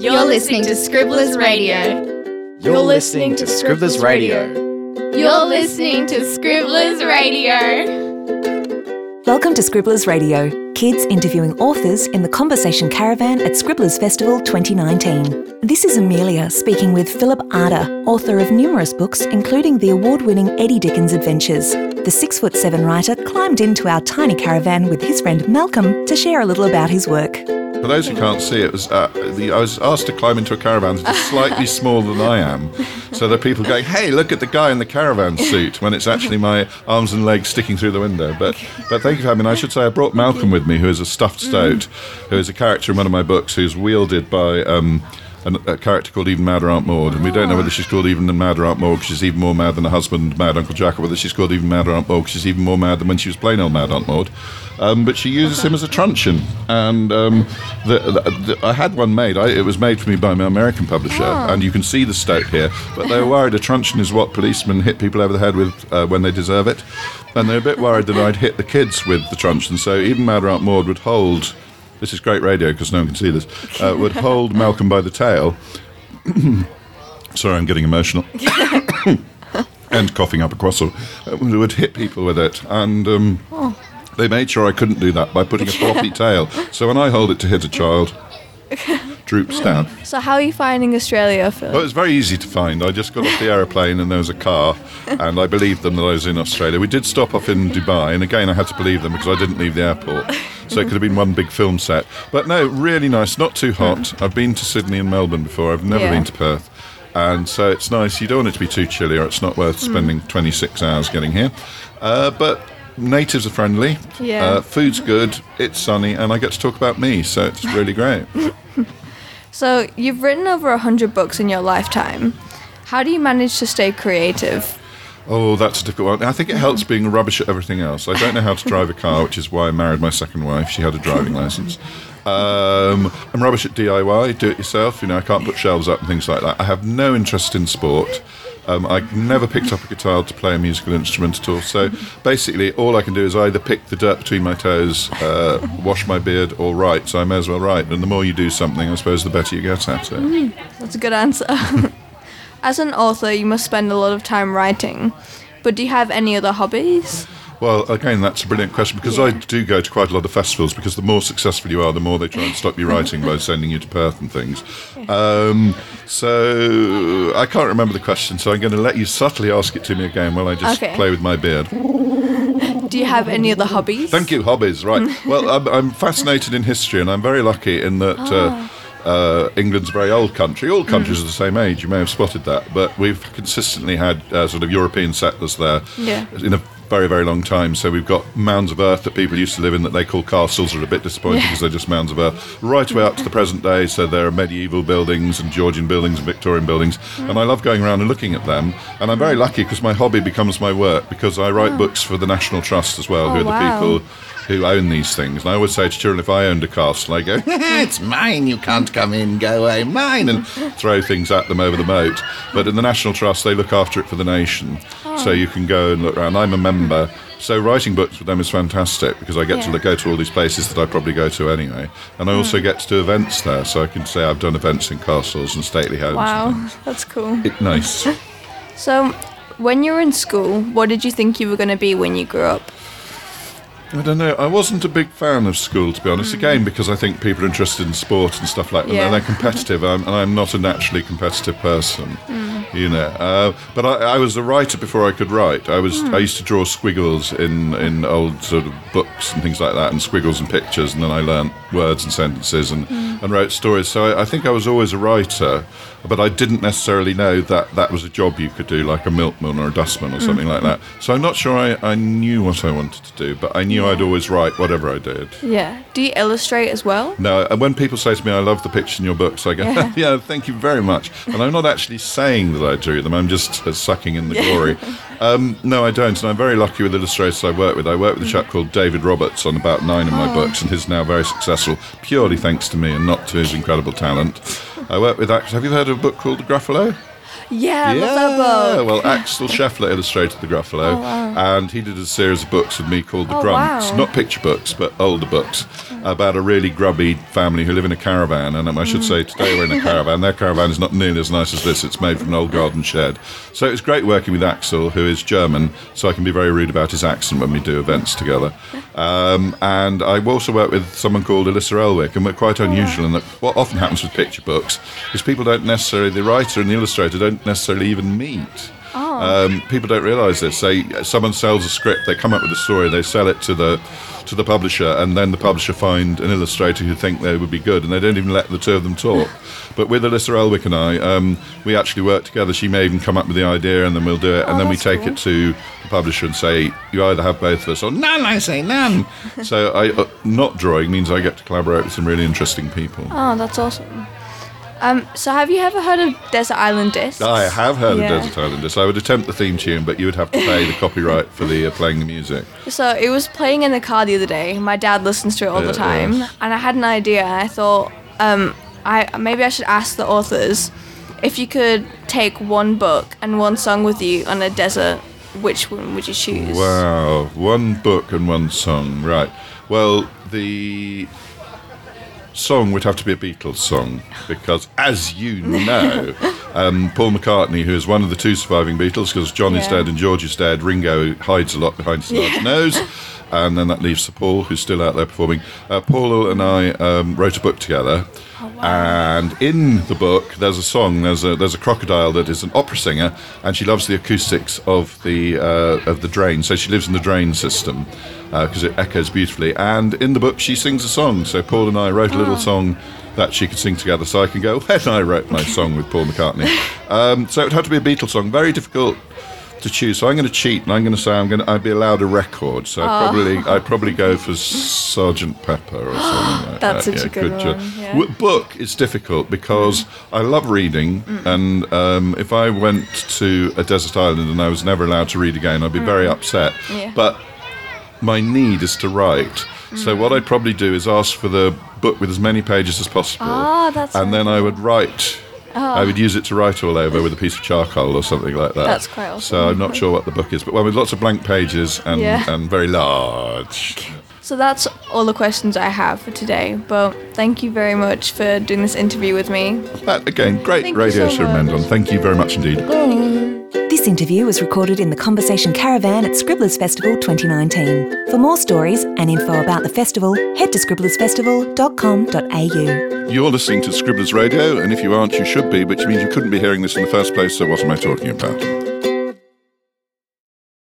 You're listening to Scribblers Radio. You're listening to Scribblers Radio. You're listening to Scribblers Radio. Welcome to Scribblers Radio, kids interviewing authors in the Conversation Caravan at Scribblers Festival 2019. This is Amelia speaking with Philip Ardagh, author of numerous books, including the award winning Eddie Dickens Adventures. The six foot seven writer climbed into our tiny caravan with his friend Malcolm to share a little about his work. For those who can't see, it was uh, the, I was asked to climb into a caravan that is slightly smaller than I am, so there are people going, "Hey, look at the guy in the caravan suit," when it's actually my arms and legs sticking through the window. But but thank you for having me. I should say I brought Malcolm with me, who is a stuffed stoat, who is a character in one of my books, who's wielded by. Um, an, a character called Even Madder Aunt Maud, and we don't know whether she's called Even Madder Aunt Maud because she's even more mad than her husband, Mad Uncle Jack, or whether she's called Even Madder Aunt Maud because she's even more mad than when she was plain old Mad Aunt Maud. Um, but she uses him as a truncheon, and um, the, the, the, I had one made. I, it was made for me by my American publisher, and you can see the stoat here. But they were worried a truncheon is what policemen hit people over the head with uh, when they deserve it, and they're a bit worried that I'd hit the kids with the truncheon. So even Madder Aunt Maud would hold. This is great radio because no one can see this. Uh, would hold Malcolm by the tail. Sorry, I'm getting emotional. and coughing up a croissant. Uh, would hit people with it, and um, they made sure I couldn't do that by putting a floppy tail. So when I hold it to hit a child, droops down. So how are you finding Australia, Phil? Well, it was very easy to find. I just got off the aeroplane and there was a car, and I believed them that I was in Australia. We did stop off in Dubai, and again, I had to believe them because I didn't leave the airport. So it could have been one big film set. But no, really nice, not too hot. I've been to Sydney and Melbourne before, I've never Yeah. been to Perth. And so it's nice. You don't want it to be too chilly, or it's not worth spending 26 hours getting here. Uh, but natives are friendly. Yeah. Uh, food's good. It's sunny, and I get to talk about me, so it's really great. So you've written over a hundred books in your lifetime. How do you manage to stay creative? Oh, that's a difficult one. I think it helps being rubbish at everything else. I don't know how to drive a car, which is why I married my second wife. She had a driving license. Um, I'm rubbish at DIY, do it yourself. You know, I can't put shelves up and things like that. I have no interest in sport. Um, I never picked up a guitar to play a musical instrument at all. So basically, all I can do is either pick the dirt between my toes, uh, wash my beard, or write. So I may as well write. And the more you do something, I suppose, the better you get at it. That's a good answer. As an author, you must spend a lot of time writing. But do you have any other hobbies? Well, again, that's a brilliant question because I do go to quite a lot of festivals because the more successful you are, the more they try and stop you writing by sending you to Perth and things. Um, so I can't remember the question, so I'm going to let you subtly ask it to me again while I just Okay. play with my beard. Do you have any other hobbies? Thank you, hobbies, right. well, I'm, I'm fascinated in history and I'm very lucky in that. Uh, uh, England's a very old country. All countries are the same age. You may have spotted that, but we've consistently had uh, sort of European settlers there Yeah. in a very, very long time. So we've got mounds of earth that people used to live in that they call castles are a bit disappointing Yeah. because they're just mounds of earth, right away up to the present day. So there are medieval buildings and Georgian buildings and Victorian buildings, mm. and I love going around and looking at them. And I'm very lucky because my hobby becomes my work because I write oh. books for the National Trust as well, Oh, who are the wow. people who own these things. And I always say to children, if I owned a castle, I go, it's mine, you can't come in, go away, mine, and throw things at them over the moat. But in the National Trust, they look after it for the nation. Oh, So you can go and look around. I'm a member. So writing books with them is fantastic because I get to go to all these places that I probably go to anyway. And I also hmm. get to do events there. So I can say I've done events in castles and stately homes. Wow, that's cool. It, nice. So, when you were in school, what did you think you were going to be when you grew up? I don't know. I wasn't a big fan of school, to be honest. Hmm. Again, because I think people are interested in sport and stuff like that. Yeah. And they're competitive, I'm, and I'm not a naturally competitive person. Hmm. You know, uh, but I, I was a writer before I could write. I was. I used to draw squiggles in in old sort of books and things like that, and squiggles and pictures, and then I learnt words and sentences and, and wrote stories. So I, I think I was always a writer, but I didn't necessarily know that that was a job you could do, like a milkman or a dustman or something like that. So I'm not sure I, I knew what I wanted to do, but I knew I'd always write whatever I did. Yeah. Do you illustrate as well? No, and when people say to me, I love the pictures in your books, I go, Yeah. yeah, thank you very much. And I'm not actually saying that I do them, I'm just uh, sucking in the glory. Um, no, I don't. And I'm very lucky with illustrators I work with. I work with a chap called David Roberts on about nine of my books, and he's now very successful, purely thanks to me and not to his incredible talent. I work with actors. Have you heard of a book called The Gruffalo? Yeah, I love that book. well, Axel Scheffler illustrated the Gruffalo, and he did a series of books with me called The Oh, Grunts. wow. Not picture books, but older books about a really grubby family who live in a caravan. And um, I should say, today we're in a caravan. Their caravan is not nearly as nice as this. It's made from an old garden shed. So it was great working with Axel, who is German, so I can be very rude about his accent when we do events together. Um, and I also work with someone called Elissa Elwick, and we're quite unusual in that what often happens with picture books is people don't necessarily, the writer and the illustrator don't necessarily even meet. Um, people don't realise this. They someone sells a script, they come up with a story, they sell it to the to the publisher, and then the publisher find an illustrator who think they would be good, and they don't even let the two of them talk. but with Elissa Elwick and I, um, we actually work together. She may even come up with the idea, and then we'll do it, and then we take cool. it to the publisher and say, you either have both of us or none. I say none. so I uh, not drawing means I get to collaborate with some really interesting people. Oh, that's awesome. Um, so have you ever heard of Desert Island Discs? I have heard Yeah. of Desert Islanders. I would attempt the theme tune, but you would have to pay the copyright for the uh, playing the music. So it was playing in the car the other day. My dad listens to it all Yeah, the time, yeah. and I had an idea. And I thought, um, I maybe I should ask the authors if you could take one book and one song with you on a desert. Which one would you choose? Wow, one book and one song, right? Well, the song would have to be a Beatles song because, as you know, um, Paul McCartney, who is one of the two surviving Beatles, because John is dead and George is dead, Ringo hides a lot behind his large nose. And then that leaves Sir Paul, who's still out there performing. Uh, Paul and I um, wrote a book together, and in the book there's a song. There's a there's a crocodile that is an opera singer, and she loves the acoustics of the uh, of the drain. So she lives in the drain system because it echoes beautifully. And in the book she sings a song. So Paul and I wrote a little song that she could sing together. So I can go when I wrote my song with Paul McCartney. Um, so it had to be a Beatles song. Very difficult to choose. So I'm going to cheat and I'm going to say I'm going to I'd be allowed a record. So I'd oh. probably I'd probably go for Sergeant Pepper or something like That's that. such a good cho- one, yeah. W- Book is difficult because mm. I love reading, mm. and um, if I went to a desert island and I was never allowed to read again, I'd be very mm. upset. Yeah. But my need is to write. So what I'd probably do is ask for the book with as many pages as possible, ah, that's and then I would write. I oh. would use it to write all over with a piece of charcoal or something like that. That's quite awesome. So I'm not sure what the book is, but one with lots of blank pages and, Yeah. and very large. So that's all the questions I have for today. But thank you very much for doing this interview with me. But again, great Thank radio so show. Mendon. Thank you very much indeed. This interview was recorded in the Conversation Caravan at Scribblers Festival 2019. For more stories and info about the festival, head to scribblersfestival.com.au. You're listening to Scribblers Radio, and if you aren't, you should be, which means you couldn't be hearing this in the first place, so what am I talking about?